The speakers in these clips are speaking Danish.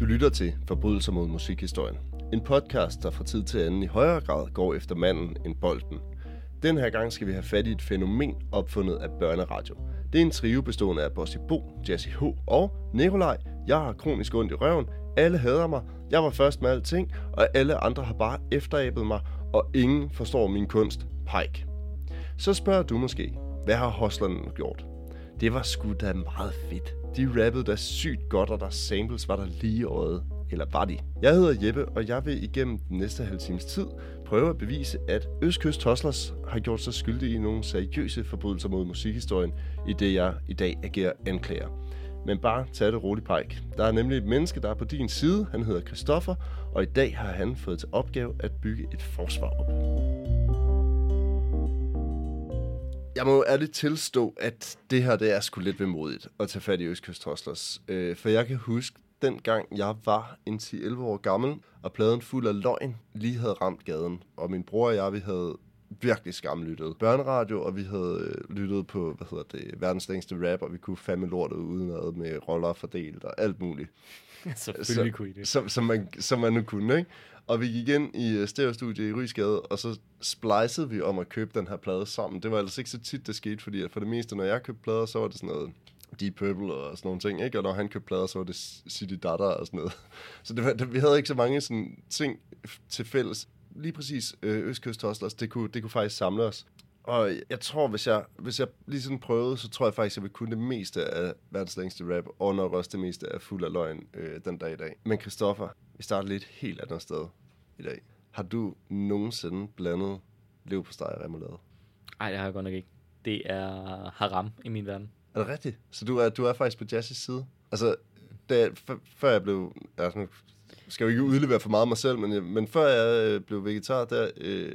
Du lytter til Forbrydelser mod musikhistorien. En podcast, der fra tid til anden i højere grad går efter manden end bolden. Den her gang skal vi have fat i et fænomen opfundet af børneradio. Det er en trio bestående af Bossy Bo, Jesse H. og Nikolaj. Jeg har kronisk ondt i røven, alle hader mig, jeg var først med alting, og alle andre har bare efterabet mig, og ingen forstår min kunst. Pike. Så spørger du måske, hvad har hoslerne gjort? Det var sgu da meget fedt. De rappede da sygt godt, og der samples var der lige øjet. Eller var de? Jeg hedder Jeppe, og jeg vil igennem den næste halv times tid prøve at bevise, at Østkyst Hoslers har gjort sig skyldige i nogle seriøse forbrydelser mod musikhistorien, i det jeg i dag agerer anklager. Men bare tag det roligt, Pike. Der er nemlig et menneske, der er på din side. Han hedder Christoffer, og i dag har han fået til opgave at bygge et forsvar op. Jeg må ærligt tilstå, at det her det er sgu lidt vemodigt at tage fat i Østkyst Hustlers. Øh, for jeg kan huske, den gang jeg var en 10-11 år gammel, og pladen fuld af løgn lige havde ramt gaden. Og min bror og jeg, vi havde virkelig skamlyttet børneradio, og vi havde øh, lyttet på, hvad hedder det, verdens længste rap, og vi kunne fandme lortet udenad med roller fordelt og alt muligt. Selvfølgelig kunne I det. Som, som, man, som man nu kunne, ikke? Og vi gik ind i øh, stereostudiet i Rysgade, og så splicede vi om at købe den her plade sammen. Det var altså ikke så tit, det skete, fordi at for det meste, når jeg købte plader, så var det sådan noget Deep Purple og sådan nogle ting, ikke? Og når han købte plader, så var det City Dada og sådan noget. Så det var, det, vi havde ikke så mange sådan ting til fælles. Lige præcis øh, Østkyst Hustlers, det kunne, det kunne faktisk samle os. Og jeg tror, hvis jeg, hvis jeg lige sådan prøvede, så tror jeg faktisk, jeg ville kunne det meste af verdens længste rap, og nok også det meste af fuld af løgn øh, den dag i dag. Men Christoffer, vi starter lidt helt andet sted i dag. Har du nogensinde blandet lev på steg og remoulade? Nej, det har jeg godt nok ikke. Det er haram i min verden. Er det rigtigt? Så du er, du er faktisk på Jazzys side? Altså, da, før jeg blev... Altså, nu skal jo ikke udlevere for meget af mig selv, men, men før jeg øh, blev vegetar, der øh,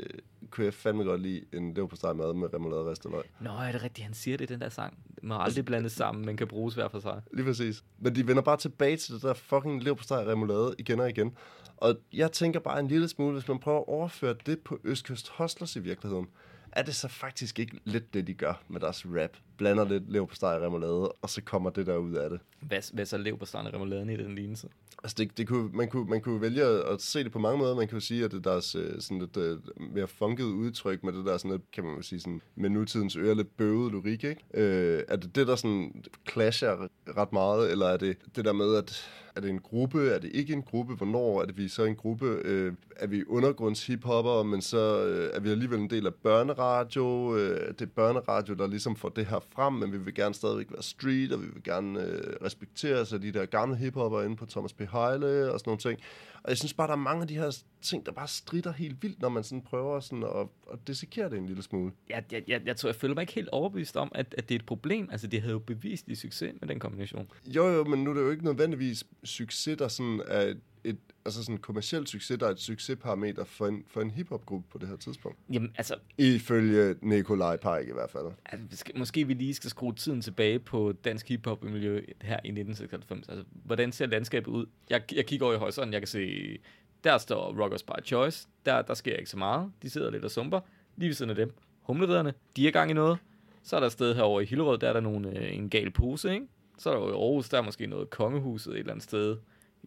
kunne jeg fandme godt lide en leverpostej mad med remoulade og ristet løg. Nå, er det rigtigt? Han siger det i den der sang. Det må aldrig blandes sammen, men kan bruges hver for sig. Lige præcis. Men de vender bare tilbage til det der fucking leverpostej og remoulade igen og igen. Og jeg tænker bare en lille smule, hvis man prøver at overføre det på Østkyst Hustlers i virkeligheden, er det så faktisk ikke lidt det, de gør med deres rap? Blander lidt lev på steg og remoulade, og så kommer det der ud af det. Hvad, hvad så lev på steg og remouladen i den lignelse? Altså, det, det kunne, man, kunne, man kunne vælge at se det på mange måder. Man kan jo sige, at det der er sådan lidt uh, mere funket udtryk med det der sådan lidt, kan man sige, sådan, med nutidens øre lidt bøvet lyrik, ikke? Øh, er det det, der sådan clasher ret meget, eller er det det der med, at er det en gruppe, er det ikke en gruppe, hvornår er det vi så en gruppe, øh, er vi undergrunds hiphopper, men så øh, er vi alligevel en del af børneradio, øh, det er børneradio, der ligesom får det her frem, men vi vil gerne stadigvæk være street, og vi vil gerne øh, respektere sig de der gamle hiphopper inde på Thomas P. Heile og sådan nogle ting. Og jeg synes bare, der er mange af de her ting, der bare strider helt vildt, når man sådan prøver sådan at, at dissekere det en lille smule. Jeg, jeg, jeg, jeg tror, jeg føler mig ikke helt overbevist om, at, at det er et problem. Altså, det havde jo bevist i succes med den kombination. Jo, jo, men nu er det jo ikke nødvendigvis succes, der sådan er et, et altså sådan kommersiel succes, der er et succesparameter for en, for en hiphop-gruppe på det her tidspunkt. Jamen, altså... Ifølge Nikolaj Pike i hvert fald. Altså, måske vi lige skal skrue tiden tilbage på dansk hiphop-miljø her i 1996. Altså, hvordan ser landskabet ud? Jeg, jeg kigger over i horisonten, jeg kan se, der står Rockers by Choice. Der, der sker ikke så meget. De sidder lidt og sumper. Lige ved siden af dem. Humleriderne, de er gang i noget. Så er der et sted herovre i Hillerød, der er der nogle, øh, en gal pose, ikke? Så er der jo i Aarhus, der er måske noget kongehuset et eller andet sted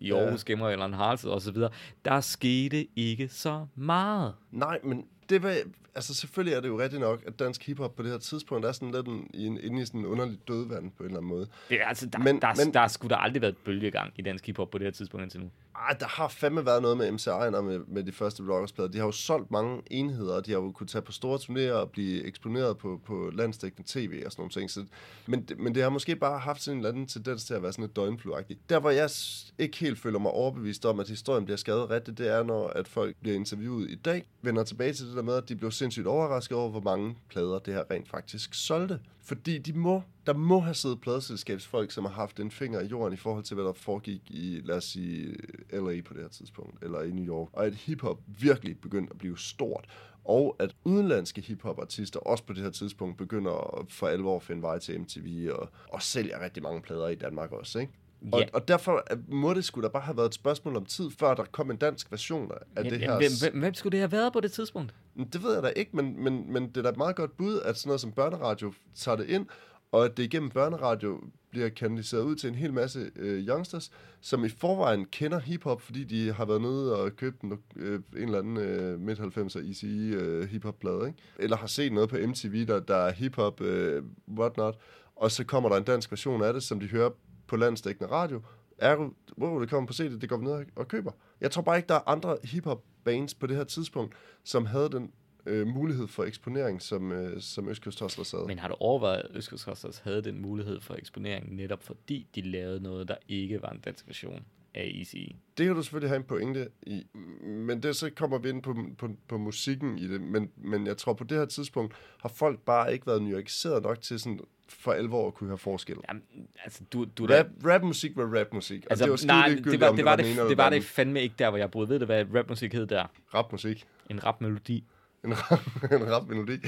i Aarhus, ja. Gemmer eller en Haraldsted og så videre. Der skete ikke så meget. Nej, men det var, altså selvfølgelig er det jo rigtigt nok, at dansk hiphop på det her tidspunkt er sådan lidt en, en, inde i sådan en underlig dødvand på en eller anden måde. Det er, altså, der, men, der, men, der, der skulle der aldrig været bølgegang i dansk hiphop på det her tidspunkt indtil nu. Ah, der har fandme været noget med MCI'en og med, med de første Rockers-plader. De har jo solgt mange enheder, og de har jo kunnet tage på store turnéer og blive eksponeret på, på landstækkende tv og sådan nogle ting. Så, men, men det har måske bare haft sådan en eller anden tendens til at være sådan et døgnfluagtigt. Der, hvor jeg ikke helt føler mig overbevist om, at historien bliver skadet rigtigt, det er, når at folk bliver interviewet i dag, vender tilbage til det der med, at de blev sindssygt overrasket over, hvor mange plader det her rent faktisk solgte. Fordi de må, der må have siddet pladeselskabsfolk, som har haft en finger i jorden i forhold til, hvad der foregik i, lad os sige, LA på det her tidspunkt, eller i New York. Og at hiphop virkelig begyndte at blive stort. Og at udenlandske hiphop-artister også på det her tidspunkt begynder at for alvor finde vej til MTV og, og sælger rigtig mange plader i Danmark også, ikke? Og, yeah. og derfor må det skulle da bare have været et spørgsmål om tid, før der kom en dansk version af ja, det her. Hvem, hvem, hvem skulle det have været på det tidspunkt? Det ved jeg da ikke, men, men, men det er da et meget godt bud, at sådan noget som børneradio tager det ind, og at det igennem børneradio bliver kanaliseret ud til en hel masse øh, youngsters, som i forvejen kender hiphop, fordi de har været nede og købt en, øh, en eller anden øh, midt-90'er ICI øh, hiphop-plade, ikke? eller har set noget på MTV, der, der er hiphop, øh, whatnot, og så kommer der en dansk version af det, som de hører på landstækkende radio. Ergo, hvor det kommer på CD, det går vi ned og køber. Jeg tror bare ikke, der er andre hiphop bands på det her tidspunkt, som havde den øh, mulighed for eksponering, som, øh, som Østkyst Hustlers havde. Men har du overvejet, at Østkyst Hustlers havde den mulighed for eksponering, netop fordi de lavede noget, der ikke var en dansk version af ECE? Det kan du selvfølgelig have en pointe i, men det, så kommer vi ind på, på, på musikken i det, men, men jeg tror på det her tidspunkt, har folk bare ikke været nuanceret nok til sådan for alvor at kunne have forskel. Jamen, altså, du, du Rap, rapmusik var rapmusik, Altså, det var nej, det var, det var, det, det, var det fandme ikke der, hvor jeg boede. Ved du, hvad rapmusik hed der? Rapmusik. En rapmelodi. En rap, en rap melodi.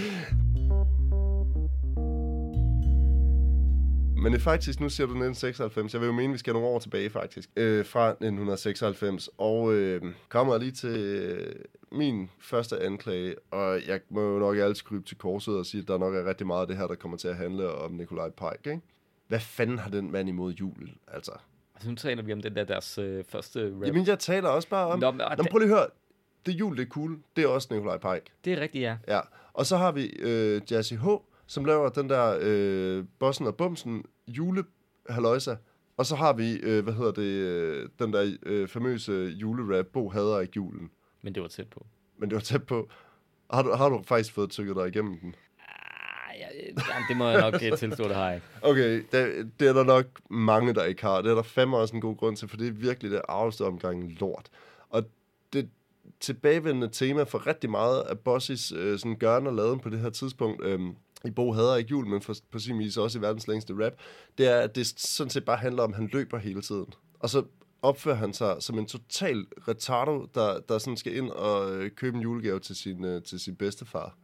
Men det faktisk, nu siger du 1996, jeg vil jo mene, vi skal nogle år tilbage faktisk, øh, fra 1996, og øh, kommer lige til øh, min første anklage, og jeg må jo nok altid krybe til korset og sige, at der nok er rigtig meget af det her, der kommer til at handle om Nikolaj Pike, ikke? Hvad fanden har den mand imod jul, altså? Altså, nu taler vi om den der deres øh, første rap. Jamen, jeg taler også bare om... Nå, Nå, men- og men prøv lige at høre. Det jul, det er cool. Det er også Nikolaj Pike. Det er rigtigt, ja. Ja, og så har vi øh, Jazzy H, som laver den der øh, Bossen og Bumsen jule Og så har vi, øh, hvad hedder det, øh, den der øh, famøse julerap, Bo hader ikke julen. Men det var tæt på. Men det var tæt på. Har du, har du faktisk fået tykket dig igennem den? Ah, ja, jamen, det må jeg nok øh, tilstå, det har jeg ikke. Okay, det, det er der nok mange, der ikke har. Det er der fandme også en god grund til, for det er virkelig det arveste omgang lort. Og det tilbagevendende tema for rigtig meget af Bossis øh, sådan gørne og laden på det her tidspunkt, øh, i Bo hader ikke jul, men for, på sin vis også i verdens længste rap, det er, at det sådan set bare handler om, at han løber hele tiden. Og så opfører han sig som en total retardo, der, der sådan skal ind og øh, købe en julegave til sin, øh, til sin bedstefar.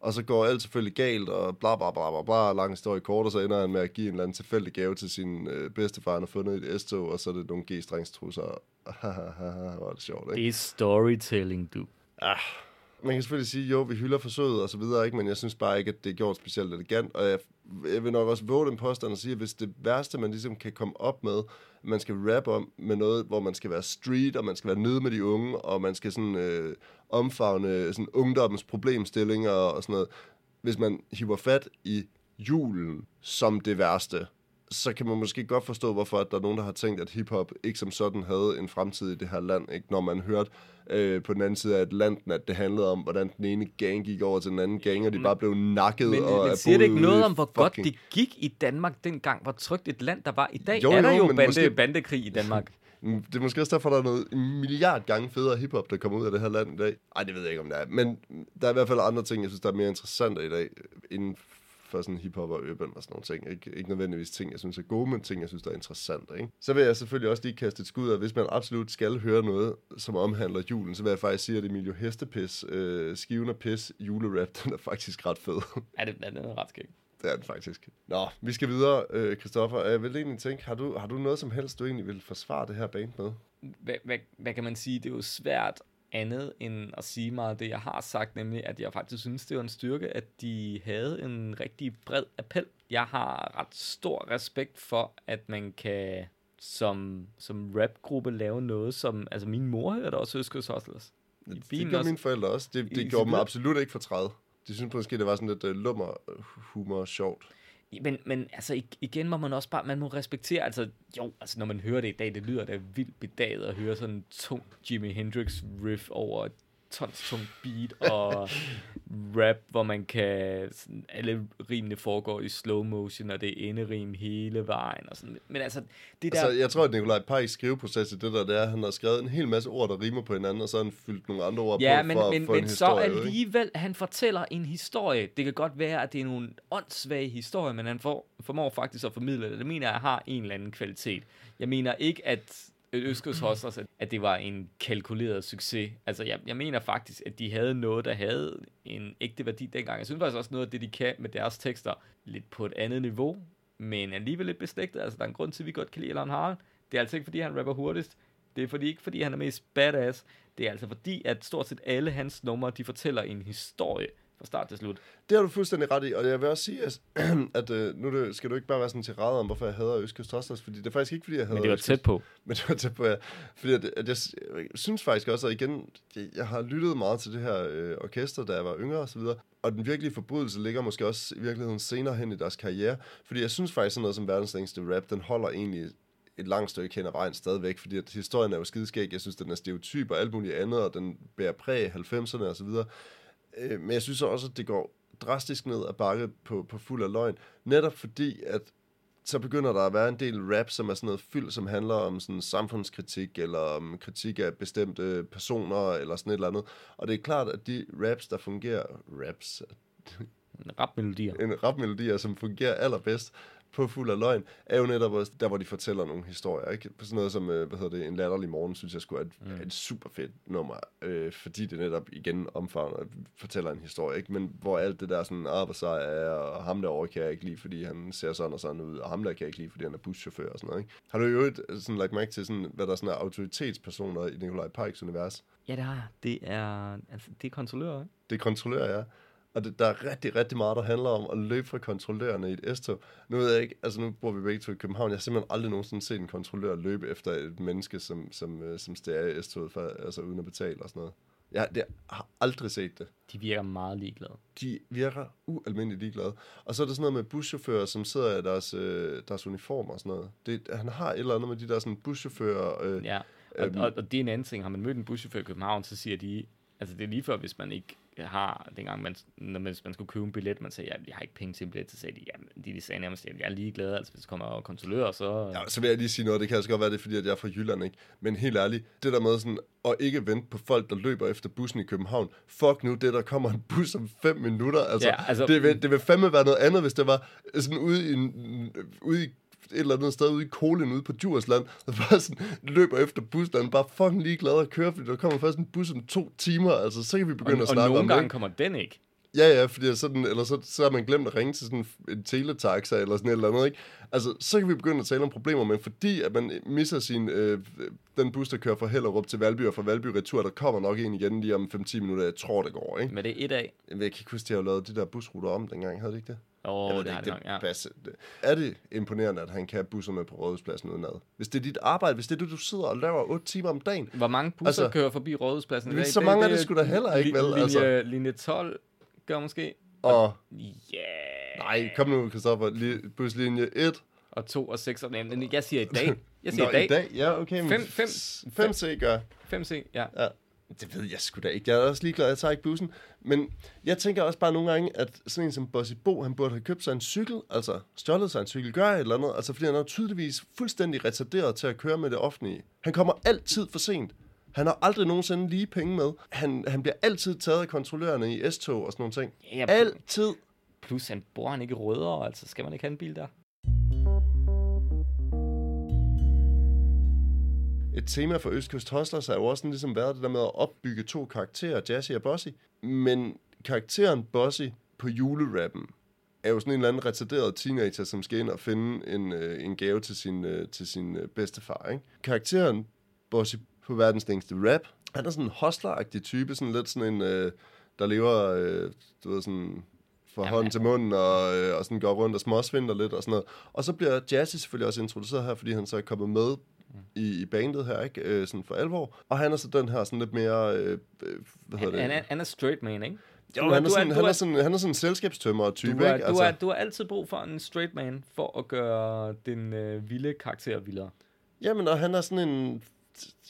Og så går alt selvfølgelig galt, og bla bla bla bla bla, lang historie kort, og så ender han med at give en eller anden tilfældig gave til sin øh, bedstefar, han har fundet i et S-tog, og så er det nogle G-strengstrusser. Hvor er det sjovt, ikke? Det er storytelling, du. Man kan selvfølgelig sige, jo, vi hylder forsøget og så videre, ikke? men jeg synes bare ikke, at det er gjort specielt elegant, og jeg, jeg vil nok også våge den påstand og sige, at hvis det værste, man ligesom kan komme op med, man skal rap om med noget, hvor man skal være street, og man skal være nede med de unge, og man skal sådan øh, omfavne øh, sådan ungdommens problemstillinger og sådan noget. Hvis man hiver fat i julen som det værste, så kan man måske godt forstå, hvorfor at der er nogen, der har tænkt, at hiphop ikke som sådan havde en fremtid i det her land. Ikke? Når man hørte øh, på den anden side af Atlanten, at det handlede om, hvordan den ene gang gik over til den anden gang, og de bare blev nakket. Men, og men siger det ikke noget om, hvor godt fucking- det gik i Danmark dengang, hvor trygt et land der var? I dag Jo, er der jo, jo bande, måske- bandekrig i Danmark. Mm, Det er måske også derfor, der er noget en milliard gange federe hiphop, der kommer ud af det her land i dag. Ej, det ved jeg ikke, om det er. Men der er i hvert fald andre ting, jeg synes, der er mere interessante i dag, inden for sådan hiphop og urban og sådan nogle ting. Ikke, ikke nødvendigvis ting, jeg synes er gode, men ting, jeg synes, der er interessante. Ikke? Så vil jeg selvfølgelig også lige kaste et skud af, hvis man absolut skal høre noget, som omhandler julen, så vil jeg faktisk sige, at Emilio Hestepis, øh, skiven af pis, julerap, den er faktisk ret fed. Ja, det, det er ret skægt. det er den faktisk. Nå, vi skal videre, øh, Christoffer. Jeg vil egentlig tænke, har du, har du noget som helst, du egentlig vil forsvare det her band med? Hvad, hvad, hvad kan man sige? Det er jo svært andet end at sige af det, jeg har sagt, nemlig at jeg faktisk synes, det var en styrke, at de havde en rigtig bred appel. Jeg har ret stor respekt for, at man kan som, som rapgruppe lave noget, som... Altså, min mor hørte også Østkyst Hustlers. Det bilen gjorde også. mine forældre også. Det, det i gjorde dem absolut ikke for træde. De synes måske, det var sådan lidt uh, lummer humor sjovt. Men, men altså igen må man også bare, man må respektere, altså jo, altså når man hører det i dag, det lyder da vildt bedaget at høre sådan en tung Jimi Hendrix riff over tons tung beat og rap, hvor man kan, sådan, alle rimene foregår i slow motion, og det er enderim hele vejen og sådan. Men altså, det der... Altså, jeg tror, at Nikolaj Pajks skriveproces i det der, det er, at han har skrevet en hel masse ord, der rimer på hinanden, og så har han fyldt nogle andre ord Ja, på men, for men, få men en så historie. ikke? alligevel, han fortæller en historie. Det kan godt være, at det er nogle åndssvage historier, men han får, formår faktisk at formidle det. Det mener jeg har en eller anden kvalitet. Jeg mener ikke, at Østkyst Hustlers, at- at det var en kalkuleret succes. Altså, jeg, jeg mener faktisk, at de havde noget, der havde en ægte værdi dengang. Jeg synes faktisk også noget af det, de kan med deres tekster, lidt på et andet niveau, men alligevel lidt beslægtet. Altså, der er en grund til, at vi godt kan lide Alan Harald. Det er altså ikke, fordi han rapper hurtigst. Det er fordi, ikke fordi, han er mest badass. Det er altså fordi, at stort set alle hans numre, de fortæller en historie, fra start til slut. Det har du fuldstændig ret i, og jeg vil også sige, at, at øh, nu skal du ikke bare være sådan til om, hvorfor jeg hader Østkyst Hostlers, fordi det er faktisk ikke, fordi jeg hader Men det var Østkyst. tæt på. Men det var tæt på, ja. Fordi at, at jeg, jeg synes faktisk også, at igen, jeg, jeg har lyttet meget til det her øh, orkester, da jeg var yngre og så videre, og den virkelige forbrydelse ligger måske også i virkeligheden senere hen i deres karriere, fordi jeg synes faktisk sådan noget som verdens længste rap, den holder egentlig et langt stykke hen ad vejen stadigvæk, fordi at historien er jo skideskæg, jeg synes, den er stereotyp og alt muligt andet, og den bærer præg af 90'erne og så videre. Øh, men jeg synes også, at det går drastisk ned ad bakke på, på fuld af løgn, netop fordi, at så begynder der at være en del rap, som er sådan noget fyld, som handler om sådan samfundskritik, eller om kritik af bestemte personer, eller sådan et eller andet. Og det er klart, at de raps, der fungerer, raps, Rapmelodier. en rapmelodier, som fungerer allerbedst på fuld af løgn, er jo netop også der, hvor de fortæller nogle historier. Ikke? På sådan noget som, øh, hvad hedder det, En latterlig morgen, synes jeg skulle er et, mm. et super fedt nummer, øh, fordi det netop igen omfavner og fortæller en historie, ikke? men hvor alt det der sådan, ah, hvor sej er, og ham derovre kan jeg ikke lide, fordi han ser sådan og sådan ud, og ham der kan jeg ikke lide, fordi han er buschauffør og sådan noget. Ikke? Har du jo øvrigt sådan lagt mærke til, sådan, hvad der sådan er autoritetspersoner i Nikolaj Pikes univers? Ja, det har jeg. Det er, altså, det er kontrollører, ikke? Det er kontrollører, ja. Og det, der er rigtig, rigtig meget, der handler om at løbe fra kontrollørerne i et S-tog. Nu ved jeg ikke, altså nu bor vi begge to i København. Jeg har simpelthen aldrig nogensinde set en kontrollør løbe efter et menneske, som, som, øh, som stiger i S-toget, for, altså uden at betale og sådan noget. Jeg, det, jeg har aldrig set det. De virker meget ligeglade. De virker ualmindeligt ligeglade. Og så er der sådan noget med buschauffører, som sidder i deres, øh, deres uniform og sådan noget. Det, han har et eller andet med de der sådan buschauffører. Øh, Ja, og, Øhm. og, og det er en anden ting. Har man mødt en buschauffør i København, så siger de, altså det er lige før, hvis man ikke har, dengang man, når man, man skulle købe en billet, man sagde, ja, jeg har ikke penge til en billet, så sagde de, ja, de, de sagde nærmest, at jeg er ligeglad, altså hvis der kommer kontrollører, så... Ja, så vil jeg lige sige noget, det kan altså godt være, det er fordi, at jeg er fra Jylland, ikke? Men helt ærligt, det der med sådan, at ikke vente på folk, der løber efter bussen i København. Fuck nu, det der kommer en bus om fem minutter. Altså, Ja, altså- det, vil, det vil fandme være noget andet, hvis det var sådan ude i, ude i et eller andet sted ude i Kolen, ude på Djursland, der bare sådan løber efter bussen, og er bare fucking ligeglad at køre, fordi der kommer først en bus om to timer, altså så kan vi begynde og, at og snakke nogle om gange det. kommer den ikke. Ja, ja, fordi sådan, eller så, så har man glemt at ringe til sådan en teletaxa eller sådan et eller andet, ikke? Altså, så kan vi begynde at tale om problemer, men fordi at man misser sin, øh, den bus, der kører fra Hellerup til Valby og fra Valby retur, der kommer nok en igen lige om 5-10 minutter, jeg tror, det går, ikke? Men det er et af. Jeg kan ikke huske, de har lavet de der busruter om dengang, havde de ikke det? Jeg oh, ved det har ikke, det nok, ja. basse- det. Er det imponerende, at han kan busserne på Rådhuspladsen udenad? Hvis det er dit arbejde, hvis det er det, du sidder og laver 8 timer om dagen, Hvor mange busser Altså, kører forbi Rådhuspladsen i dag? så mange er det sgu da heller ikke, vel? Linje, Altså. linje 12 gør måske. og... Ja. Nej, kom nu, Christoffer. Li- Buslinje 1. Og 2 og 6 og men jeg siger i dag. Jeg siger Nå, i dag. i dag. Ja, okay. Men Fem- fem- 5C gør. 5C, ja. Ja. Det ved jeg sgu da ikke. Jeg er også ligeglad, jeg tager ikke bussen. Men jeg tænker også bare nogle gange, at sådan en som Bossy Bo, han burde have købt sig en cykel, altså stjålet sig en cykel, gør et eller andet, altså fordi han er tydeligvis fuldstændig retarderet til at køre med det offentlige. Han kommer altid for sent. Han har aldrig nogensinde lige penge med. Han, han bliver altid taget af kontrollørerne i S-tog og sådan nogle ting. Ja, Altid. Plus, han bor han ikke i altså skal man ikke have en bil der? Et tema for Østkyst Hustlers har jo også sådan ligesom været det der med at opbygge to karakterer, Jazzy og Bossy. Men karakteren Bossy på julerappen er jo sådan en eller anden retarderet teenager, som skal ind og finde en, øh, en gave til sin, øh, til sin øh, bedstefar. Ikke? Karakteren Bossy på verdens længste rap, han er sådan en hostleragtig type, sådan lidt sådan en, øh, der lever, øh, du ved, sådan fra Jamen, hånden til munden, og, øh, og sådan går rundt og småsvinder lidt og sådan noget. Og så bliver Jazzy selvfølgelig også introduceret her, fordi han så er kommet med i, i bandet her, ikke? Øh, sådan for alvor. Og han er så den her sådan lidt mere, øh, øh, hvad hedder Han, han, det? er, han er straight man, ikke? Jo, du er- han, er er- sådan, du han, er- er sådan, han er sådan en selskabstømmer type, Du, er, ikke? du, er, du har altid brug for en straight man, for at gøre den øh, vilde karakter vildere. Jamen, og han er sådan en...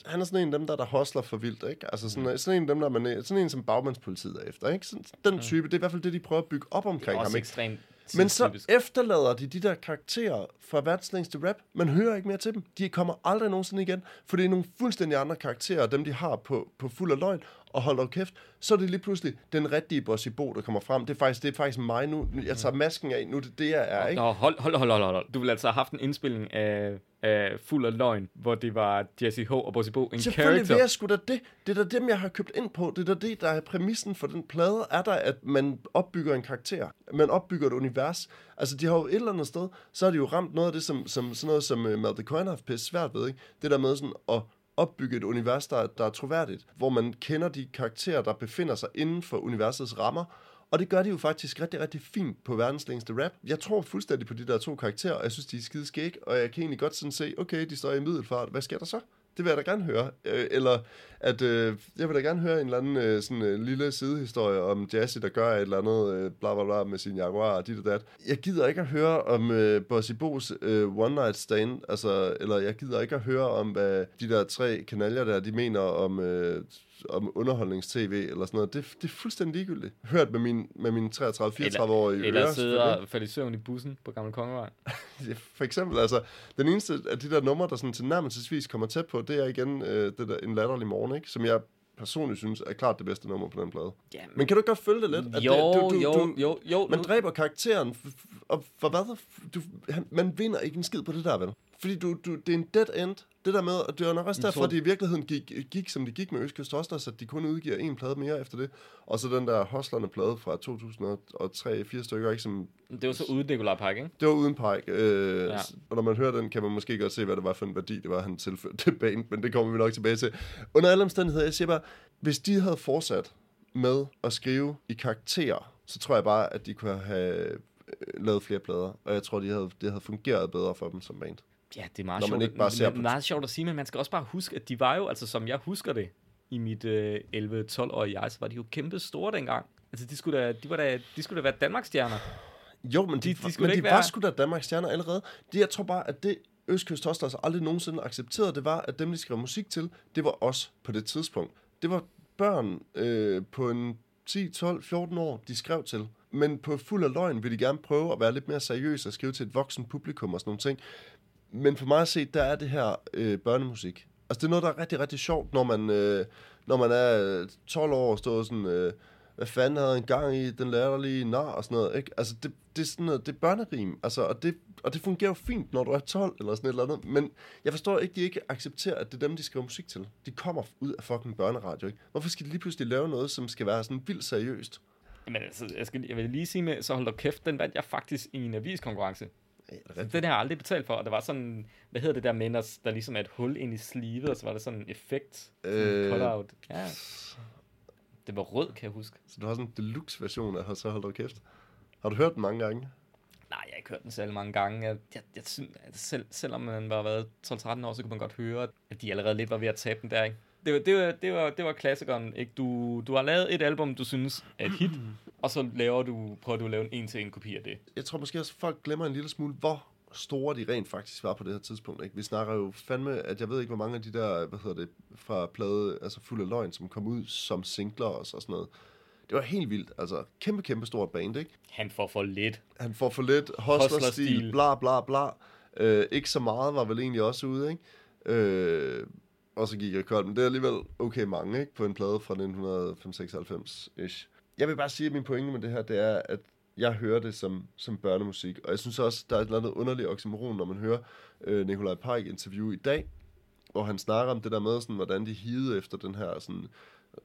Han er sådan en af dem, der, der hostler for vildt, ikke? Altså sådan, mm. sådan en af dem, der man, sådan en som bagmandspolitiet er efter, ikke? Sådan, den type, det er i hvert fald det, de prøver at bygge op er omkring ham, ikke? ekstremt Men så efterlader de de der karakterer fra verdens længste rap. Man hører ikke mere til dem. De kommer aldrig nogensinde igen, for det er nogle fuldstændig andre karakterer, dem de har på, på fuld af løgn. Og hold dog kæft, så er det lige pludselig den rigtige Bossy Bo, der kommer frem. Det er faktisk, det er faktisk mig nu. Jeg tager masken af, nu er det det, jeg er, ikke? Nå, hold, hold, hold, hold, hold. Du vil altså have haft en indspilling af, af Fuld af Løgn, hvor det var Jesse H. og Bossy Bo, en Selvfølgelig character. vil jeg sgu da det. Det er da dem, jeg har købt ind på. Det er da det, der er præmissen for den plade, er der, at man opbygger en karakter. Man opbygger et univers. Altså, de har jo et eller andet sted, så har de jo ramt noget af det, som, som sådan noget som uh, Malte Coyne har haft pisse svært ved, ikke? Det der med sådan at opbygge et univers, der, der er troværdigt, hvor man kender de karakterer, der befinder sig inden for universets rammer, Og det gør de jo faktisk rigtig, rigtig fint på verdens længste rap. Jeg tror fuldstændig på de der to karakterer, og jeg synes, de er skide skæg, og jeg kan egentlig godt sådan se, okay, de står i middelfart, hvad sker der så? Det vil jeg da gerne høre. Øh, eller at øh, jeg vil da gerne høre en eller anden øh, sådan, øh, lille sidehistorie om Jazzy, der gør et eller andet øh, bla bla bla med sin Jaguar og dit og dat. Jeg gider ikke at høre om øh, Bossy Bo's øh, One Night Stand, altså, eller jeg gider ikke at høre om, hvad de der tre kanaljer der, de mener om... Øh, om underholdnings-tv eller sådan noget, det, det er fuldstændig ligegyldigt. Hørt med min, med min 33-34-årige Eller, eller sidder og falder i søvn i bussen på Gamle Kongevej. For eksempel, altså, den eneste af de der numre, der sådan tilnærmelsesvis kommer tæt på, det er igen øh, det der En latterlig morgen, ikke? Som jeg personligt synes er klart det bedste nummer på den plade. Ja, Men kan du ikke godt følge det lidt? At jo, det, du, du, jo, du, jo, jo. Man nu- dræber karakteren, og for hvad? Du, han, man vinder ikke en skid på det der, vel? Fordi du, du, det er en dead end. Det der med, og det var nok også derfor, at det i virkeligheden gik, gik som det gik med Østkyst Hustlers, at de kun udgiver en plade mere efter det. Og så den der Hustlerne plade fra 2003, fire stykker, ikke? Som, Det var så ude Nikolaj Park, ikke? det var uden Pike. Øh, Ja. Og når man hører den, kan man måske godt se, hvad det var for en værdi, det var, han tilførte til band, men det kommer vi nok tilbage til. Under alle omstændigheder, jeg siger bare, hvis de havde fortsat med at skrive i karakterer, så tror jeg bare, at de kunne have øh, lavet flere plader, og jeg tror, de havde, det havde fungeret bedre for dem som band. Ja, det er meget Når man sjovt. ikke bare ser men- på- meget sjovt at sige, men man skal også bare huske, at de var jo, altså som jeg husker det, i mit øh, 11-12-årige jeg, så var de jo kæmpe store dengang. Altså, de skulle da, de var da, de skulle da være Danmarks stjerner. Jo, men de, De- de, skulle men de var være- sgu da Danmarks stjerner allerede. Det, jeg tror bare, at det Østkyst Hustlers aldrig nogensinde accepterede, det var, at dem, de skrev musik til, det var os på det tidspunkt. Det var børn øh, på en 10, 12, 14 år, de skrev til. Men på fuld af løgn vil de gerne prøve at være lidt mere seriøse og skrive til et voksen publikum og sådan nogle ting. Men for mig at se, der er det her øh, børnemusik. Altså det er noget, der er rigtig, rigtig sjovt, når man, øh, når man er øh, 12 år og står sådan... Øh, hvad fanden havde en gang i den latterlige nar og sådan noget, ikke? Altså, det, det er sådan noget, det er børnerim, altså, og det, og det fungerer jo fint, når du er 12 eller sådan et eller andet, men jeg forstår ikke, de ikke accepterer, at det er dem, de skriver musik til. De kommer ud af fucking børneradio, ikke? Hvorfor skal de lige pludselig lave noget, som skal være sådan vildt seriøst? Men altså, jeg, skal, jeg vil lige sige med, så hold da kæft, den vandt jeg faktisk i en aviskonkurrence. Rigtigt? Den har jeg aldrig betalt for, og der var sådan, hvad hedder det der med, der, der ligesom er et hul ind i slivet, og så var der sådan en effekt, sådan Øh. cutout. Ja. Det var rød, kan jeg huske. Så du har sådan en deluxe version af Så hold da kæft. Har du hørt den mange gange? Nej, jeg har ikke hørt den selv mange gange. Jeg, jeg, jeg synes, selv, selvom man var været 12-13 år, så kunne man godt høre, at de allerede lidt var ved at tabe den der, ikke? Det var, det var, det var, det var klassikeren, ikke? Du, du har lavet et album, du synes er et hit, og så laver du, prøver du at lave en en-til-en kopi af det. jeg tror måske også, folk glemmer en lille smule, hvor store de rent faktisk var på det her tidspunkt. Ikke? Vi snakker jo fandme, at jeg ved ikke, hvor mange af de der, hvad hedder det, fra plade, altså fuld af løgn, som kom ud som singler og så sådan noget. Det var helt vildt. Altså, kæmpe, kæmpe stort band, ikke? Han får for lidt. Han får for lidt hostler-stil, bla bla bla. Øh, ikke så meget var vel egentlig også ude, ikke? Øh, og så gik jeg koldt, men det er alligevel okay mange, ikke? På en plade fra 1995-ish. Jeg vil bare sige, at min pointe med det her, det er, at jeg hører det som, som børnemusik. Og jeg synes også, der er et eller andet underligt oxymoron, når man hører øh, Nikolaj Pajk interview i dag, hvor han snakker om det der med, sådan, hvordan de hide efter den her sådan,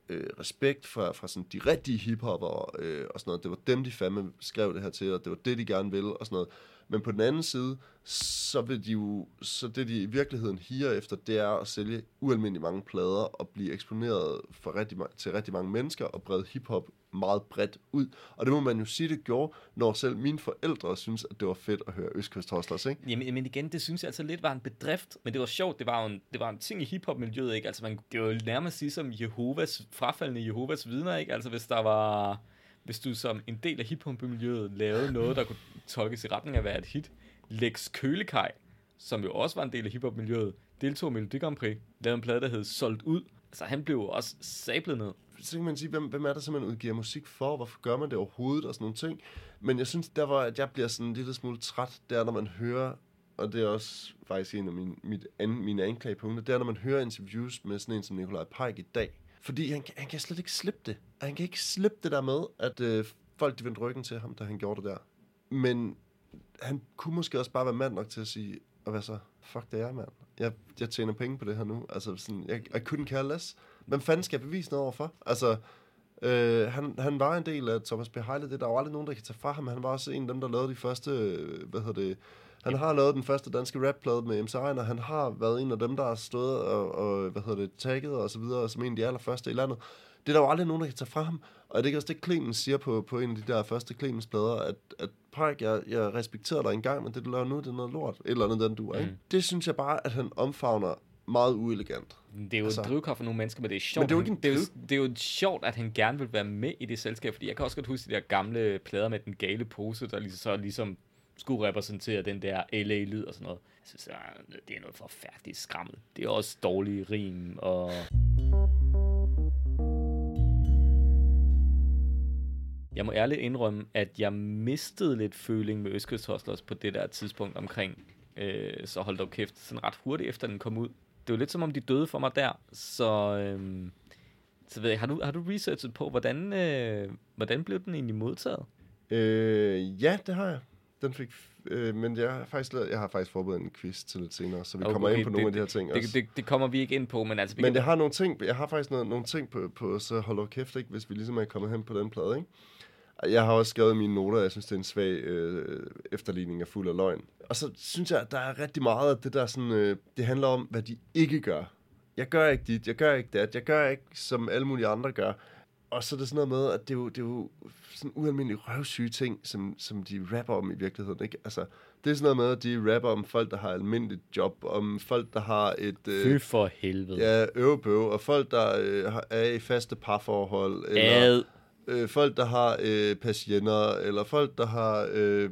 øh, respekt fra, fra sådan, de rigtige hiphopper øh, og sådan noget. Det var dem, de fandme skrev det her til, og det var det, de gerne ville og sådan noget. Men på den anden side, så vil de jo, så det de i virkeligheden higer efter, det er at sælge ualmindelig mange plader og blive eksponeret for rigtig, til rigtig mange mennesker og brede hiphop meget bredt ud. Og det må man jo sige, det gjorde, når selv mine forældre synes, at det var fedt at høre Østkyst Hustlers, ikke? Jamen, men igen, det synes jeg altså lidt var en bedrift, men det var sjovt, det var jo en, det var en ting i hiphop-miljøet, ikke? Altså, man, det var jo nærmest sige som Jehovas, frafaldende Jehovas vidner, ikke? Altså, hvis der var, hvis du som en del af hiphop-miljøet lavede noget, der kunne tolkes i retning af at være et hit, Lex Kølekaj, som jo også var en del af hiphop-miljøet, deltog i Melodi Grand Prix, lavede en plade, der hed Solgt Ud. Altså, han blev jo også sablet ned så kan man sige, hvem, hvem er det, som man udgiver musik for? Hvorfor gør man det overhovedet? Og sådan nogle ting. Men jeg synes, der hvor at jeg bliver sådan en lille smule træt, det er, når man hører, og det er også faktisk en af mine, mit an, mine anklagepunkter, det er, når man hører interviews med sådan en som Nikolaj Pajk i dag. Fordi han, han kan slet ikke slippe det. Han kan ikke slippe det der med, at øh, folk de vendte ryggen til ham, da han gjorde det der. Men han kunne måske også bare være mand nok til at sige, og hvad så? Fuck det er mand. Jeg, jeg tjener penge på det her nu. Altså sådan, jeg, I couldn't care less. Hvem fanden skal jeg bevise noget overfor? Altså, øh, han, han var en del af Thomas B. Heile. Det er der jo aldrig nogen, der kan tage fra ham. Han var også en af dem, der lavede de første, øh, hvad hedder det, han har lavet den første danske rapplade med MC Ejner. Han har været en af dem, der har stået og, og hvad hedder det, tagget og så videre, som en af de allerførste i landet. Det er der jo aldrig nogen, der kan tage fra ham. Og er det ikke også det, Clemens siger på, på en af de der første Clemens plader, at, at Pike, jeg, jeg respekterer dig engang, men det du laver nu, det er noget lort. Et eller andet, den du er? Mm. Det synes jeg bare, at han omfavner meget uelegant. Det er jo altså, en drivkraft for nogle mennesker, men det er sjovt. Men det er jo ikke en det, er jo, det er jo sjovt, at han gerne vil være med i det selskab, fordi jeg kan også godt huske de der gamle plader med den gale pose, der ligesom, så ligesom skulle repræsentere den der LA-lyd og sådan noget. Jeg synes, øh, det er noget forfærdeligt skrammel. Det er også dårlige rim, og... Jeg må ærligt indrømme, at jeg mistede lidt føling med Østkyst Hustlers på det der tidspunkt omkring, øh, så hold dog kæft, sådan ret hurtigt efter den kom ud. Det var lidt som om, de døde for mig der, så... Øh, så ved jeg, har du, har du researchet på, hvordan, øh, hvordan blev den egentlig modtaget? Øh, ja, det har jeg. Den fik, øh, men jeg har, faktisk lavet, jeg har faktisk forberedt en quiz til lidt senere, så vi Okay, kommer ind på det- nogle af de her ting også. Det, det, det kommer vi ikke ind på, men altså... Vi Men kan, jeg har nogle ting, jeg har faktisk noget, nogle ting på, på så hold dog kæft, ikke, hvis vi ligesom er kommet hen på den plade, ikke? Jeg har også skrevet mine noter, jeg synes, det er en svag øh, efterligning af fuld af løgn. Og så synes jeg, der er rigtig meget af det der sådan, øh, det handler om, hvad de ikke gør. Jeg gør ikke dit, jeg gør ikke dat, jeg gør ikke, som alle mulige andre gør. Og så er det sådan noget med, at det er jo, det er jo sådan ualmindelige røvsyge ting, som, som de rapper om i virkeligheden. Ikke? Altså, det er sådan noget med, at de rapper om folk, der har almindeligt job, om folk, der har et... Fy for helvede. Ja, øvebøv, og folk, der øh, er i faste parforhold, eller Ad. Øh, folk, der har øh, patienter, eller folk, der har øh,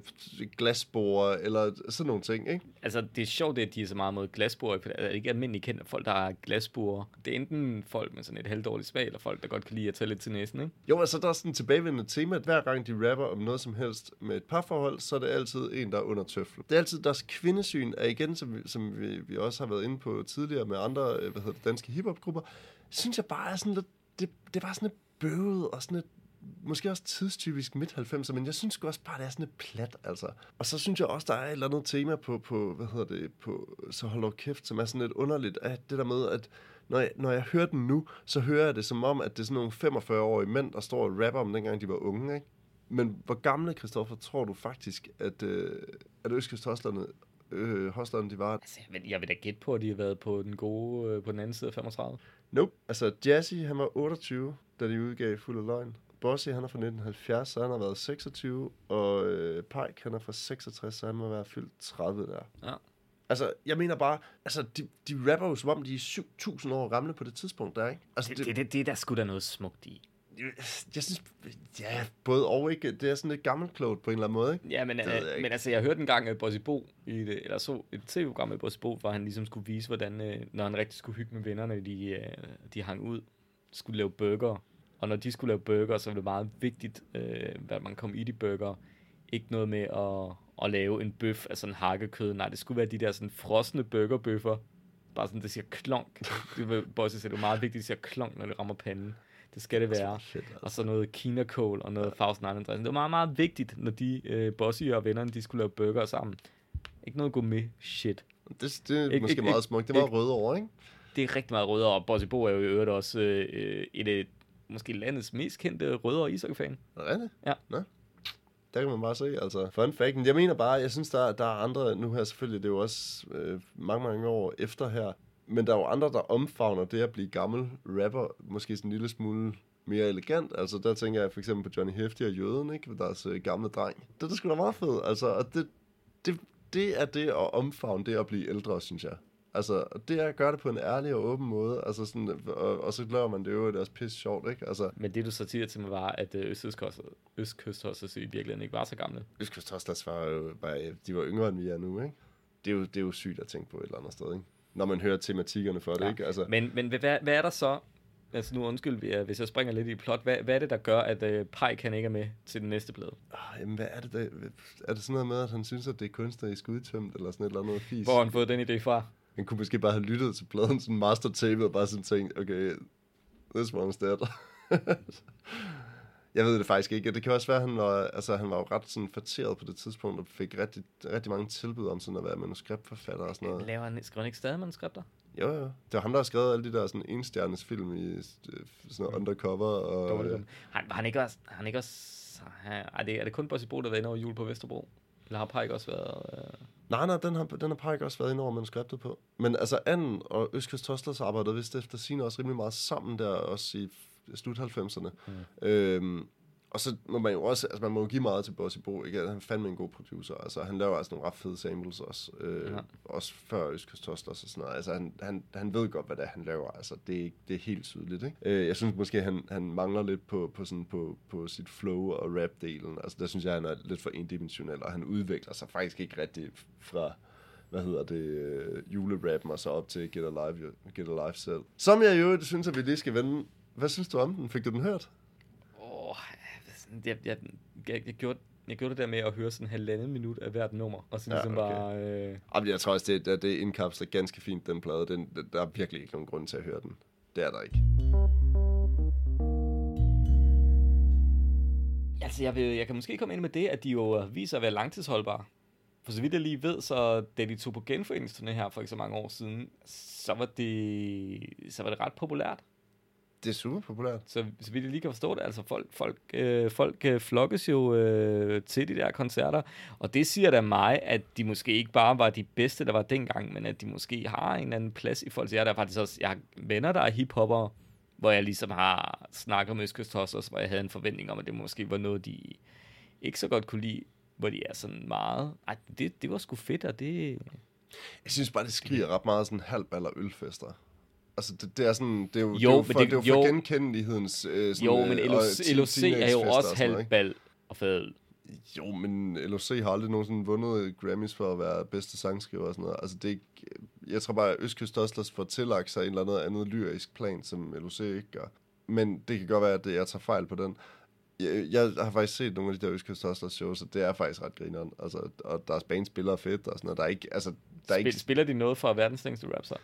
glasborer, eller sådan nogle ting, ikke? Altså, det er sjovt, at de er så meget mod glasbord, for det er ikke almindeligt kendt, at folk, der har glasbord. Det er enten folk med sådan et halvdårligt smag, eller folk, der godt kan lide at tage lidt til næsen, ikke? Jo, altså der er sådan et tilbagevendende tema, at hver gang de rapper om noget som helst med et parforhold, så er det altid en, der er under tøflen. Det er altid deres kvindesyn, er igen, som, vi, som vi, vi også har været inde på tidligere med andre, øh, hvad hedder det, danske hiphopgrupper, synes jeg bare er sådan lidt, det, det er bare sådan lidt bøvet og sådan lidt måske også tidstypisk midt-90'er, men jeg synes også bare, det er sådan lidt plat, altså. Og så synes jeg også, der er et eller andet tema på, på hvad hedder det, på Så hold dog kæft, som er sådan lidt underligt, at det der med, at når jeg, når jeg hører den nu, så hører jeg det som om, at det er sådan nogle 45-årige mænd, der står og rapper om dengang de var unge, ikke? Men hvor gamle, Christoffer, tror du faktisk, at, øh, at Østkyst Hoslerne, øh, Hoslerne, de var? Altså, jeg vil, jeg vil da gætte på, at de har været på den gode, øh, på den anden side af 35. Nope. Altså, Jazzy, han var 28, da de udgav Fuld af Løgn. Bossy, han er fra 1970, så han har været 26. Og øh, Pike, han er fra 66, så han må være fyldt 30 der. Ja. Altså, jeg mener bare, altså, de, de rapper jo som om, de er 7.000 år gamle på det tidspunkt der, ikke? Altså, Det, det, det, det er der sgu da noget smukt i. jeg synes, ja, både og ikke. Det er sådan lidt gammelklogt på en eller anden måde, ikke? Ja, men, Det jeg øh, men altså, jeg hørte en gang, at Bossy Bo, i det, eller så et tv-program med Bossy Bo, hvor han ligesom skulle vise, hvordan, øh, når han rigtig skulle hygge med vennerne, de, øh, de hang ud, skulle lave burger. Og når de skulle lave burger, så var det meget vigtigt, øh, hvad man kom i de burger. Ikke noget med at, at lave en bøf af sådan hakkekød. Nej, det skulle være de der sådan frosne burgerbøffer. Bare sådan, det siger klonk. Det vil Bossy sige, det er meget vigtigt, det siger klonk, når det rammer panden. Det skal det være. Shit, altså. Og så noget kinakål og noget Faust Island dressing. Det var meget, meget vigtigt, når de øh, Bossy og vennerne, de skulle lave burger sammen. Ikke noget gourmet shit. Det, det er Ikke- måske ikke- meget smukt. Det var røde over, ikke? Det er rigtig meget rødder, og Bossy Bo er jo i øvrigt også øh, et af måske landets mest kendte rødder ishockey-fan. Er det? Ja. Nå. Der kan man bare se, altså. Fun fact. Men Jeg mener bare, jeg synes, der, der er andre, nu her selvfølgelig, det er jo også øh, mange, mange år efter her, men der er jo andre, der omfavner det at blive gammel rapper, måske sådan en lille smule mere elegant. Altså, der tænker jeg for eksempel på Johnny Hefti og Jøden, ikke? Deres øh, gamle dreng. Det er da sgu da meget fedt, altså. Og det, det, det er det at omfavne det at blive ældre, synes jeg. Altså, det er at gøre det på en ærlig og åben måde, altså sådan, og, og så laver man det jo, det er også pisse sjovt, ikke? Altså, Men det du så siger til mig var, at øh, Østkyst- i virkeligheden ikke var så gamle. Østkyst var jo, var, de var yngre, end vi er nu, ikke? Det er, jo, det er jo sygt at tænke på et eller andet sted, ikke? Når man hører tematikkerne for det, Ja. ikke? Altså, Men, men hvad, hvad er der så, altså nu undskyld, vi hvis jeg springer lidt i plot, hvad, hvad er det, der gør, at øh, Pike han ikke er med til den næste plade? ah, jamen, hvad er det der? Er det sådan noget med, at han synes, at det er kunstnerisk udtømt, eller sådan et eller andet fis? Hvor har han fået den idé fra? Han kunne måske bare have lyttet til pladen, sådan master tape, og bare sådan tænkt, okay, this one's dead. jeg ved det faktisk ikke. Det kan også være, at han var, altså, han var jo ret sådan fateret på det tidspunkt, og fik rigtig, rigtig mange tilbud om sådan at være manuskriptforfatter og sådan noget. Laver han, skriver han ikke stadig manuskripter? Jo, jo. Det var ham, der har skrevet alle de der sådan enstjernes film i øh, sådan noget undercover. Og, Dårligt. Øh. Han, var han ikke også, han ikke også, han, er, det, er det kun Bossy Bo, der har været inde over jul på Vesterbro? Eller har Pike også været... Øh... Nej, nej, den har, den har Pike også været inde over manuskriptet på. Men altså, Anden og Østkyst Tostlers arbejdede vist efter sine også rimelig meget sammen der, også i slut 90'erne. Mm. Øhm, og så må man jo også, altså man må jo give meget til Bossy Bo, ikke? Han er fandme en god producer, altså han laver altså nogle ret fede samples også, øh, ja. også før Østkyst og sådan noget, altså han, han, han ved godt, hvad det er, han laver, altså det, det er helt tydeligt, ikke? Øh, jeg synes måske, han, han mangler lidt på, på, sådan, på, på sit flow og rap-delen, altså der synes jeg, han er lidt for endimensionel, og han udvikler sig faktisk ikke rigtig fra, hvad hedder det, øh, julerappen og så op til Get Alive, Get Alive selv. Som jeg jo synes, at vi lige skal vende. Hvad synes du om den? Fik du den hørt? Jeg, jeg, jeg, jeg, gjorde, jeg gjorde det der med at høre sådan en halvandet minut af hvert nummer, og så ligesom ja, okay. bare... Øh... Jamen, jeg tror også, det, det, det indkapsler ganske fint, den plade. Den, der er virkelig ikke nogen grund til at høre den. Det er der ikke. Altså, jeg, vil, jeg kan måske komme ind med det, at de jo viser at være langtidsholdbare. For så vidt jeg lige ved, så da de tog på genforeningsturné her for ikke så mange år siden, så var det, så var det ret populært. Det er super populært. Så, så vidt jeg lige kan forstå det, altså folk, folk, øh, folk øh, flokkes jo øh, til de der koncerter, og det siger da mig, at de måske ikke bare var de bedste, der var dengang, men at de måske har en anden plads i forhold til, jeg der faktisk også, jeg har venner, der er hiphopper, hvor jeg ligesom har snakket med Østkyst også, hvor jeg havde en forventning om, at det måske var noget, de ikke så godt kunne lide, hvor de er sådan meget, ej, det, det var sgu fedt, og det... Jeg synes bare, det skriger ret meget sådan halvballer ølfester. Altså, det, det er sådan, det er jo, jo, det er jo for, det, det er jo for jo, genkendelighedens... Øh, sådan, jo, men LOC, LOC er jo også halvbal og fadøl. Jo, men LOC har aldrig nogensinde vundet Grammys for at være bedste sangskriver og sådan noget. Altså, det er ikke, jeg tror bare, at Østkyst Ostlers får tillagt sig en eller anden andet lyrisk plan, som LOC ikke gør. Men det kan godt være, at jeg tager fejl på den jeg, jeg har faktisk set nogle af de der Østkyst Hustlers shows, og det er faktisk ret grineren. Altså, og deres band spiller fedt og sådan noget. Der er ikke, altså, der er Spil, ikke... Spiller de noget fra verdens længste rap, så?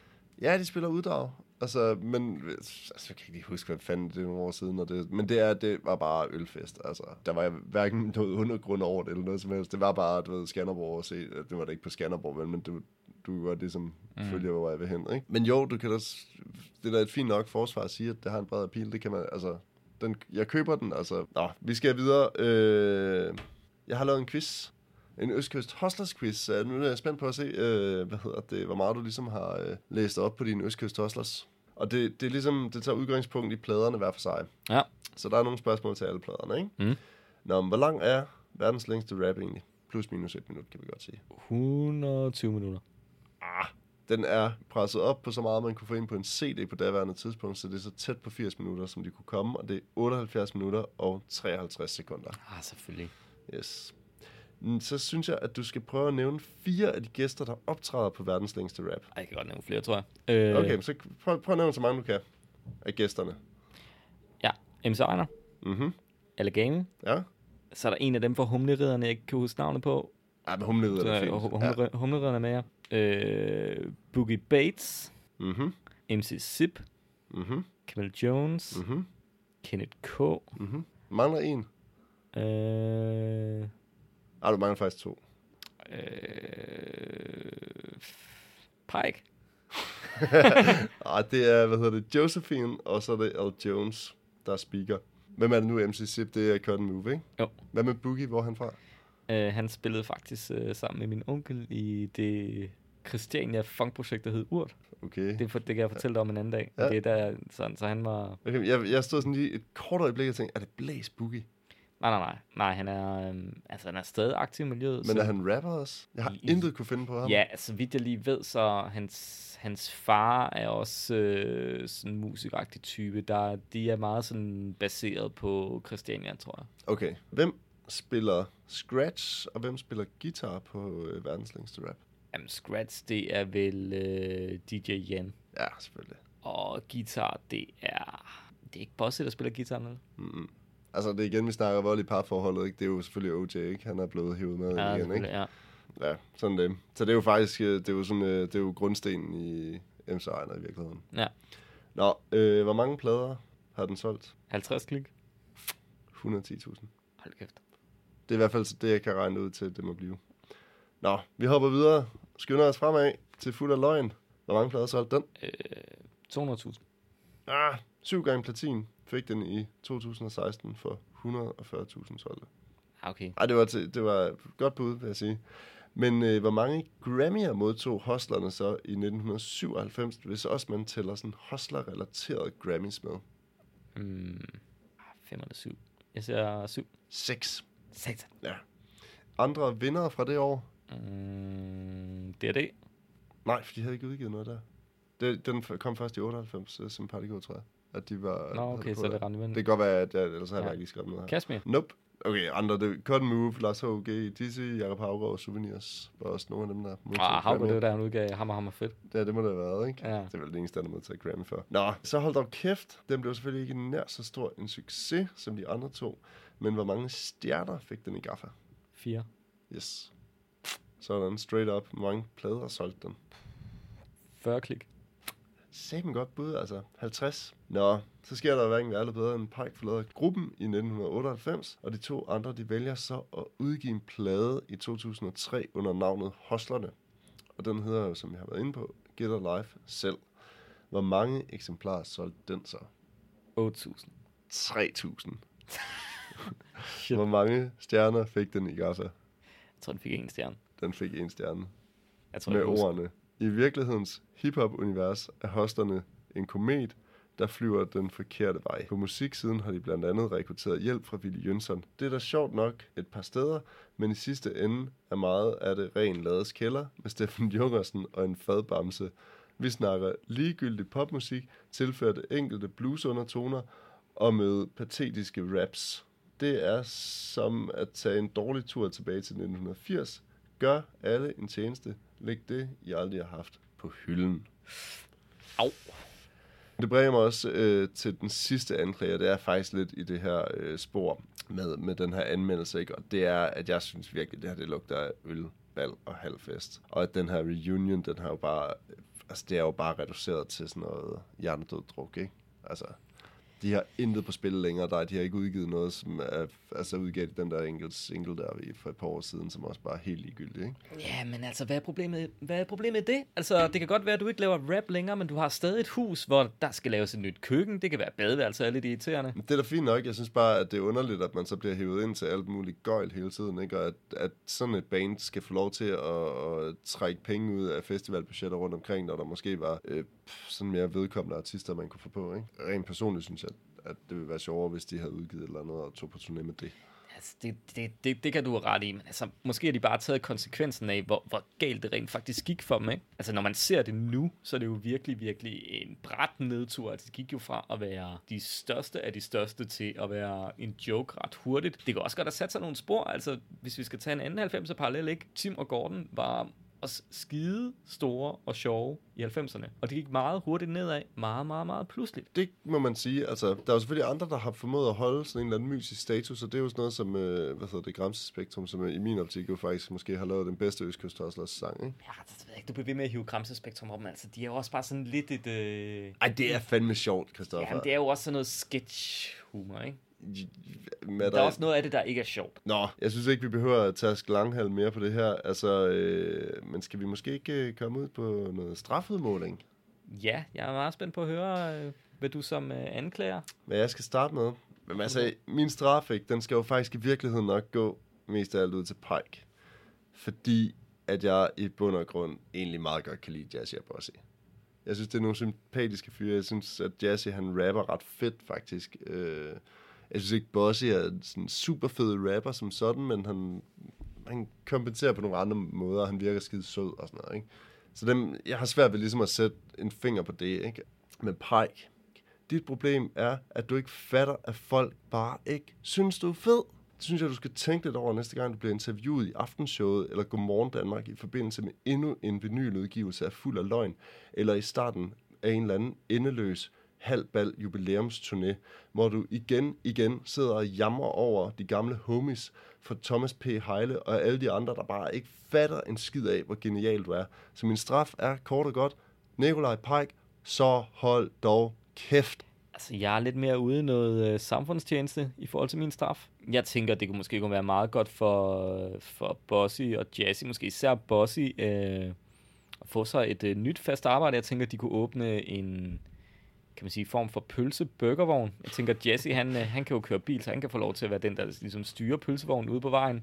Ja, de spiller uddrag. Altså, men altså, jeg kan ikke huske, hvad fanden det er nogle år siden. Og det, men det, er, det var bare ølfest. Altså, der var hverken noget undergrund over det, eller noget som helst. Det var bare, du ved, Skanderborg at se. Det var det ikke på Skanderborg, men, men du, du kan godt ligesom mm. følge, hvor jeg vil hen. Ikke? Men jo, du kan da, det er da et fint nok forsvar at sige, at det har en bred appeal. Det kan man, altså, den, jeg køber den, altså. Nå, vi skal videre. Øh, jeg har lavet en quiz. En Østkyst Hustlers quiz. Uh, nu er jeg spændt på at se, øh, hvad hedder det, hvor meget du ligesom har øh, læst op på din Østkyst Hustlers. Og det, det er ligesom, det tager udgangspunkt i pladerne hver for sig. Ja. Så der er nogle spørgsmål til alle pladerne, ikke? Mm. Nå, men hvor lang er verdens længste rap egentlig? Plus minus et minut, kan vi godt sige. 120 minutter. Ah, den er presset op på så meget, man kunne få ind på en CD på daværende tidspunkt, så det er så tæt på 80 minutter, som de kunne komme, og det er 78 minutter og 53 sekunder. Ah, selvfølgelig. Yes. Så synes jeg, at du skal prøve at nævne fire af de gæster, der optræder på verdens længste rap. Ej, jeg kan godt nævne flere, tror jeg. Øh... Okay, så prøv, prøv at nævne så mange, du kan af gæsterne. Ja, MC Ejner. Mhm. Allegany. Ja. Så er der en af dem fra Humleriderne, jeg ikke kan huske navnet på. Ja, men Humleriderne er fint. Humle, ja. Humleriderne er med jer. Øh, Boogie Bates, mm-hmm. MC Zip, mm-hmm. Camille Jones, mm-hmm. Kenneth K. Mm-hmm. Mangler en? Øh... Ah, du mangler faktisk to. Øh... Pike. ah, det er, hvad hedder det, Josephine, og så er det Al Jones, der er speaker. Hvem er det nu, MC Zip? Det er Cotton Move, ikke? Jo. Hvad med Boogie? Hvor er han fra? Uh, han spillede faktisk uh, sammen med min onkel i det Christiania funkprojekt, der hed Urt. Okay. Det, for, det kan jeg fortælle dig om en anden dag. Ja. Det er der, sådan, så han var... Okay, jeg, jeg stod sådan lige et kort øjeblik og tænkte, er det Blaze Boogie? Nej, nej, nej. Nej, han er, øhm, altså, han er stadig aktiv i miljøet. Men så, er han rapper også? Jeg har I, intet kunne finde på ham. Ja, altså vidt jeg lige ved, så hans, hans far er også øh, sådan en musikagtig type. Der, de er meget sådan baseret på Christiania, tror jeg. Okay. Hvem spiller scratch, og hvem spiller guitar på øh, verdens længste rap? Jamen, scratch, det er vel øh, DJ Jan. Ja, selvfølgelig. Og guitar, det er... Det er ikke Bosse, der spiller guitar, vel? Mm-hmm. Altså, det er igen, vi snakker vold i parforholdet, ikke? Det er jo selvfølgelig OJ, ikke? Han er blevet hævet med Ja, igen, ikke? ja. Ja, sådan det. Så det er jo faktisk, øh, det er jo sådan, øh, det er jo grundstenen i MC Ejner i virkeligheden. Ja. Nå, øh, hvor mange plader har den solgt? 50 klik. 110.000. Hold kæft. Det er i hvert fald det, jeg kan regne ud til, det må blive. Nå, vi hopper videre. Skynder os fremad til fuld af løgn. Hvor mange plader solgte den? Øh, 200.000. Ah, syv gange platin fik den i 2016 for 140.000 solgte. Ah, okay. Ej, det var, til, det var godt bud, vil jeg sige. Men øh, hvor mange Grammy'er modtog Hustlerne så i 1997, hvis også man tæller sådan Hustler-relaterede Grammys med? Mm, 5 eller 7. Jeg siger 7. 6. Satan. Ja. Andre vinder fra det år? Mm, det er det. Nej, for de havde ikke udgivet noget der. Det, den kom først i 98, uh, Simpatico, tror jeg. At de var... Nå, okay, så det rent Det kan godt være, at jeg, ellers har jeg Ja. ikke lige skrevet noget her. Kashmir. Nope. Okay, andre, det Cut Move, Lars H.G., Dizzy, Jakob Havgaard og Souvenirs var også nogle af dem, der modtog Ah, Grammy. det var der, han udgav Hammer Hammer Fedt. Ja, det må det have været, ikke? Ja. Det er vel det eneste, der er modtaget Grammy for. Nå, så hold dog kæft. Den blev selvfølgelig ikke nær så stor en succes som de andre to. Men hvor mange stjerner fik den i Gaffa? 4. Yes. Sådan, straight up. Hvor mange plader solgte den? 40 klik. Sæben godt bud, altså 50. Nå, så sker der hverken værre bedre end Pike forlader gruppen i 1998, og de to andre, de vælger så at udgive en plade i 2003 under navnet Hoslerne. Og den hedder jo, som jeg har været inde på, Get Life selv. Hvor mange eksemplarer solgte den så? 8.000. 3000. Shit. Hvor mange stjerner fik den i Gaffa? Jeg tror, den fik en stjerne. Den fik en stjerne. Jeg tror, med jeg ordene. I virkelighedens hiphop-univers er hosterne en komet, der flyver den forkerte vej. På musiksiden har de blandt andet rekrutteret hjælp fra Ville Jønsson. Det er da sjovt nok et par steder, men i sidste ende er meget af det ren lades kælder med Steffen Jungersen og en fadbamse. Vi snakker ligegyldig popmusik, tilførte enkelte bluesundertoner og med patetiske raps. Det er som at tage en dårlig tur tilbage til 1980. Gør alle en tjeneste. Læg det, I aldrig har haft på hylden. Au. Det bringer mig også øh, til den sidste anklager. Det er faktisk lidt i det her øh, spor med, med den her anmeldelse. Ikke? Og det er, at jeg synes virkelig, det her det lugter af øl, bal og halvfest. Og at den her reunion, den har jo bare... Altså, det er jo bare reduceret til sådan noget hjernedød druk, ikke? Altså, de har intet på spil længere. Der, de har ikke udgivet noget, som er... Altså, udgav de den der enkelt single der for et par år siden, som også bare er helt ligegyldig, ikke? Ja, men altså, hvad er, problemet, hvad er problemet i det? Altså, det kan godt være, at du ikke laver rap længere, men du har stadig et hus, hvor der skal laves et nyt køkken. Det kan være badeværelse og de irriterende. Det er da fint nok. Jeg synes bare, at det er underligt, at man så bliver hævet ind til alt muligt gøjl hele tiden, ikke? Og at, at sådan et band skal få lov til at, at trække penge ud af festivalbudgetter rundt omkring, når der måske var øh, sådan mere vedkommende artister, man kunne få på, ikke? Rent personligt synes jeg, at det ville være sjovere, hvis de havde udgivet et eller andet og tog på turné med det. Altså, det, det, det, det kan du have ret i, men altså, måske har de bare taget konsekvensen af, hvor, hvor galt det rent faktisk gik for dem, ikke? Altså, når man ser det nu, så er det jo virkelig, virkelig en bræt nedtur. Altså, det gik jo fra at være de største af de største til at være en joke ret hurtigt. Det kan også godt have sat sig nogle spor, altså, hvis vi skal tage en anden 90'er parallel, ikke? Tim og Gordon var også skide store og sjove i 90'erne. Og det gik meget hurtigt nedad, meget, meget, meget pludseligt. Det må man sige. Altså, der er jo selvfølgelig andre, der har formået at holde sådan en eller anden mysisk status, og det er jo sådan noget som, øh, hvad hedder det, Gramse Spektrum, som i min optik jo faktisk måske har lavet den bedste Østkyst sang, ikke? Ja, det ved jeg ikke. Du bliver ved med at hive Gramse Spektrum op, men altså, de er jo også bare sådan lidt et... Øh... Ej, det er fandme sjovt, Christoffer. Jamen, det er jo også sådan noget sketch-humor, ikke? Med Der er også noget af det, der ikke er sjovt. Nå, jeg synes ikke, vi behøver at tage langhal mere på det her. Altså, øh, men skal vi måske ikke øh, komme ud på noget strafudmåling? Ja, jeg er meget spændt på at høre, øh, hvad du som øh, anklager. Hvad jeg skal starte med. Men altså, min straf, ikke, den skal jo faktisk i virkeligheden nok gå mest af alt ud til Pike. Fordi at jeg i bund og grund egentlig meget godt kan lide Jazzy og Bossy. Jeg synes, det er nogle sympatiske fyre. Jeg synes, at Jazzy, han rapper ret fedt, faktisk. Øh, jeg synes ikke, Bossy er sådan en super fed rapper som sådan, men han, han kompenserer på nogle andre måder. Han virker skide sød og sådan noget, ikke? Så dem, jeg har svært ved ligesom at sætte en finger på det, ikke? Men Pike, dit problem er, at du ikke fatter, at folk bare ikke synes, du er fed. Det synes jeg, du skal tænke lidt over næste gang, du bliver interviewet i Aftenshowet eller Godmorgen Danmark i forbindelse med endnu en vinyludgivelse af Fuld af Løgn, eller i starten af en eller anden endeløs halvbal jubilæumsturné, hvor du igen, igen sidder og jammer over de gamle homies for Thomas P. Heile og alle de andre, der bare ikke fatter en skid af, hvor genial du er. Så min straf er kort og godt, Nikolaj Pike, så hold dog kæft. Altså, jeg er lidt mere ude i noget øh, samfundstjeneste i forhold til min straf. Jeg tænker, det kunne måske kunne være meget godt for, for Bossy og Jazzy, måske især Bossy, øh, at få sig et øh, nyt fast arbejde. Jeg tænker, de kunne åbne en kan man sige, form for pølse-burgervogn. Jeg tænker, Jesse, han, øh, han kan jo køre bil, så han kan få lov til at være den, der ligesom styrer pølsevognen ude på vejen.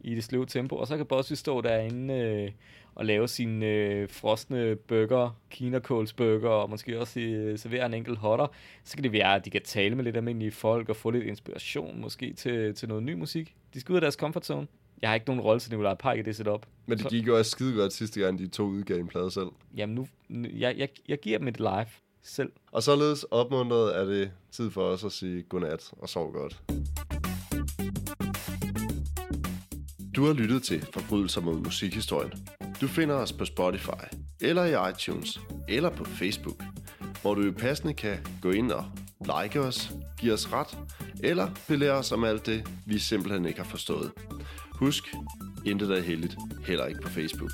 i det sløve tempo, og så kan Bossy stå derinde øh, og lave sine øh, frosne burger, kinakålsburger, og måske også øh, servere en enkelt hotter. Så kan det være, at de kan tale med lidt almindelige folk og få lidt inspiration måske til, til noget ny musik. De skal ud af deres comfort zone. Jeg har ikke nogen rolle til Nikolaj Park i det setup. Men det gik jo også skide godt sidste gang, de to udgav en plade selv. Jamen nu, nu jeg, jeg, jeg giver dem et live selv. Og således opmuntret er det tid for os at sige godnat og sov godt. Du har lyttet til Forbrydelser mod musikhistorien. Du finder os på Spotify, eller i iTunes, eller på Facebook, hvor du passende kan gå ind og like os, give os ret, eller belære os om alt det, vi simpelthen ikke har forstået. Husk, intet er heldigt, heller ikke på Facebook.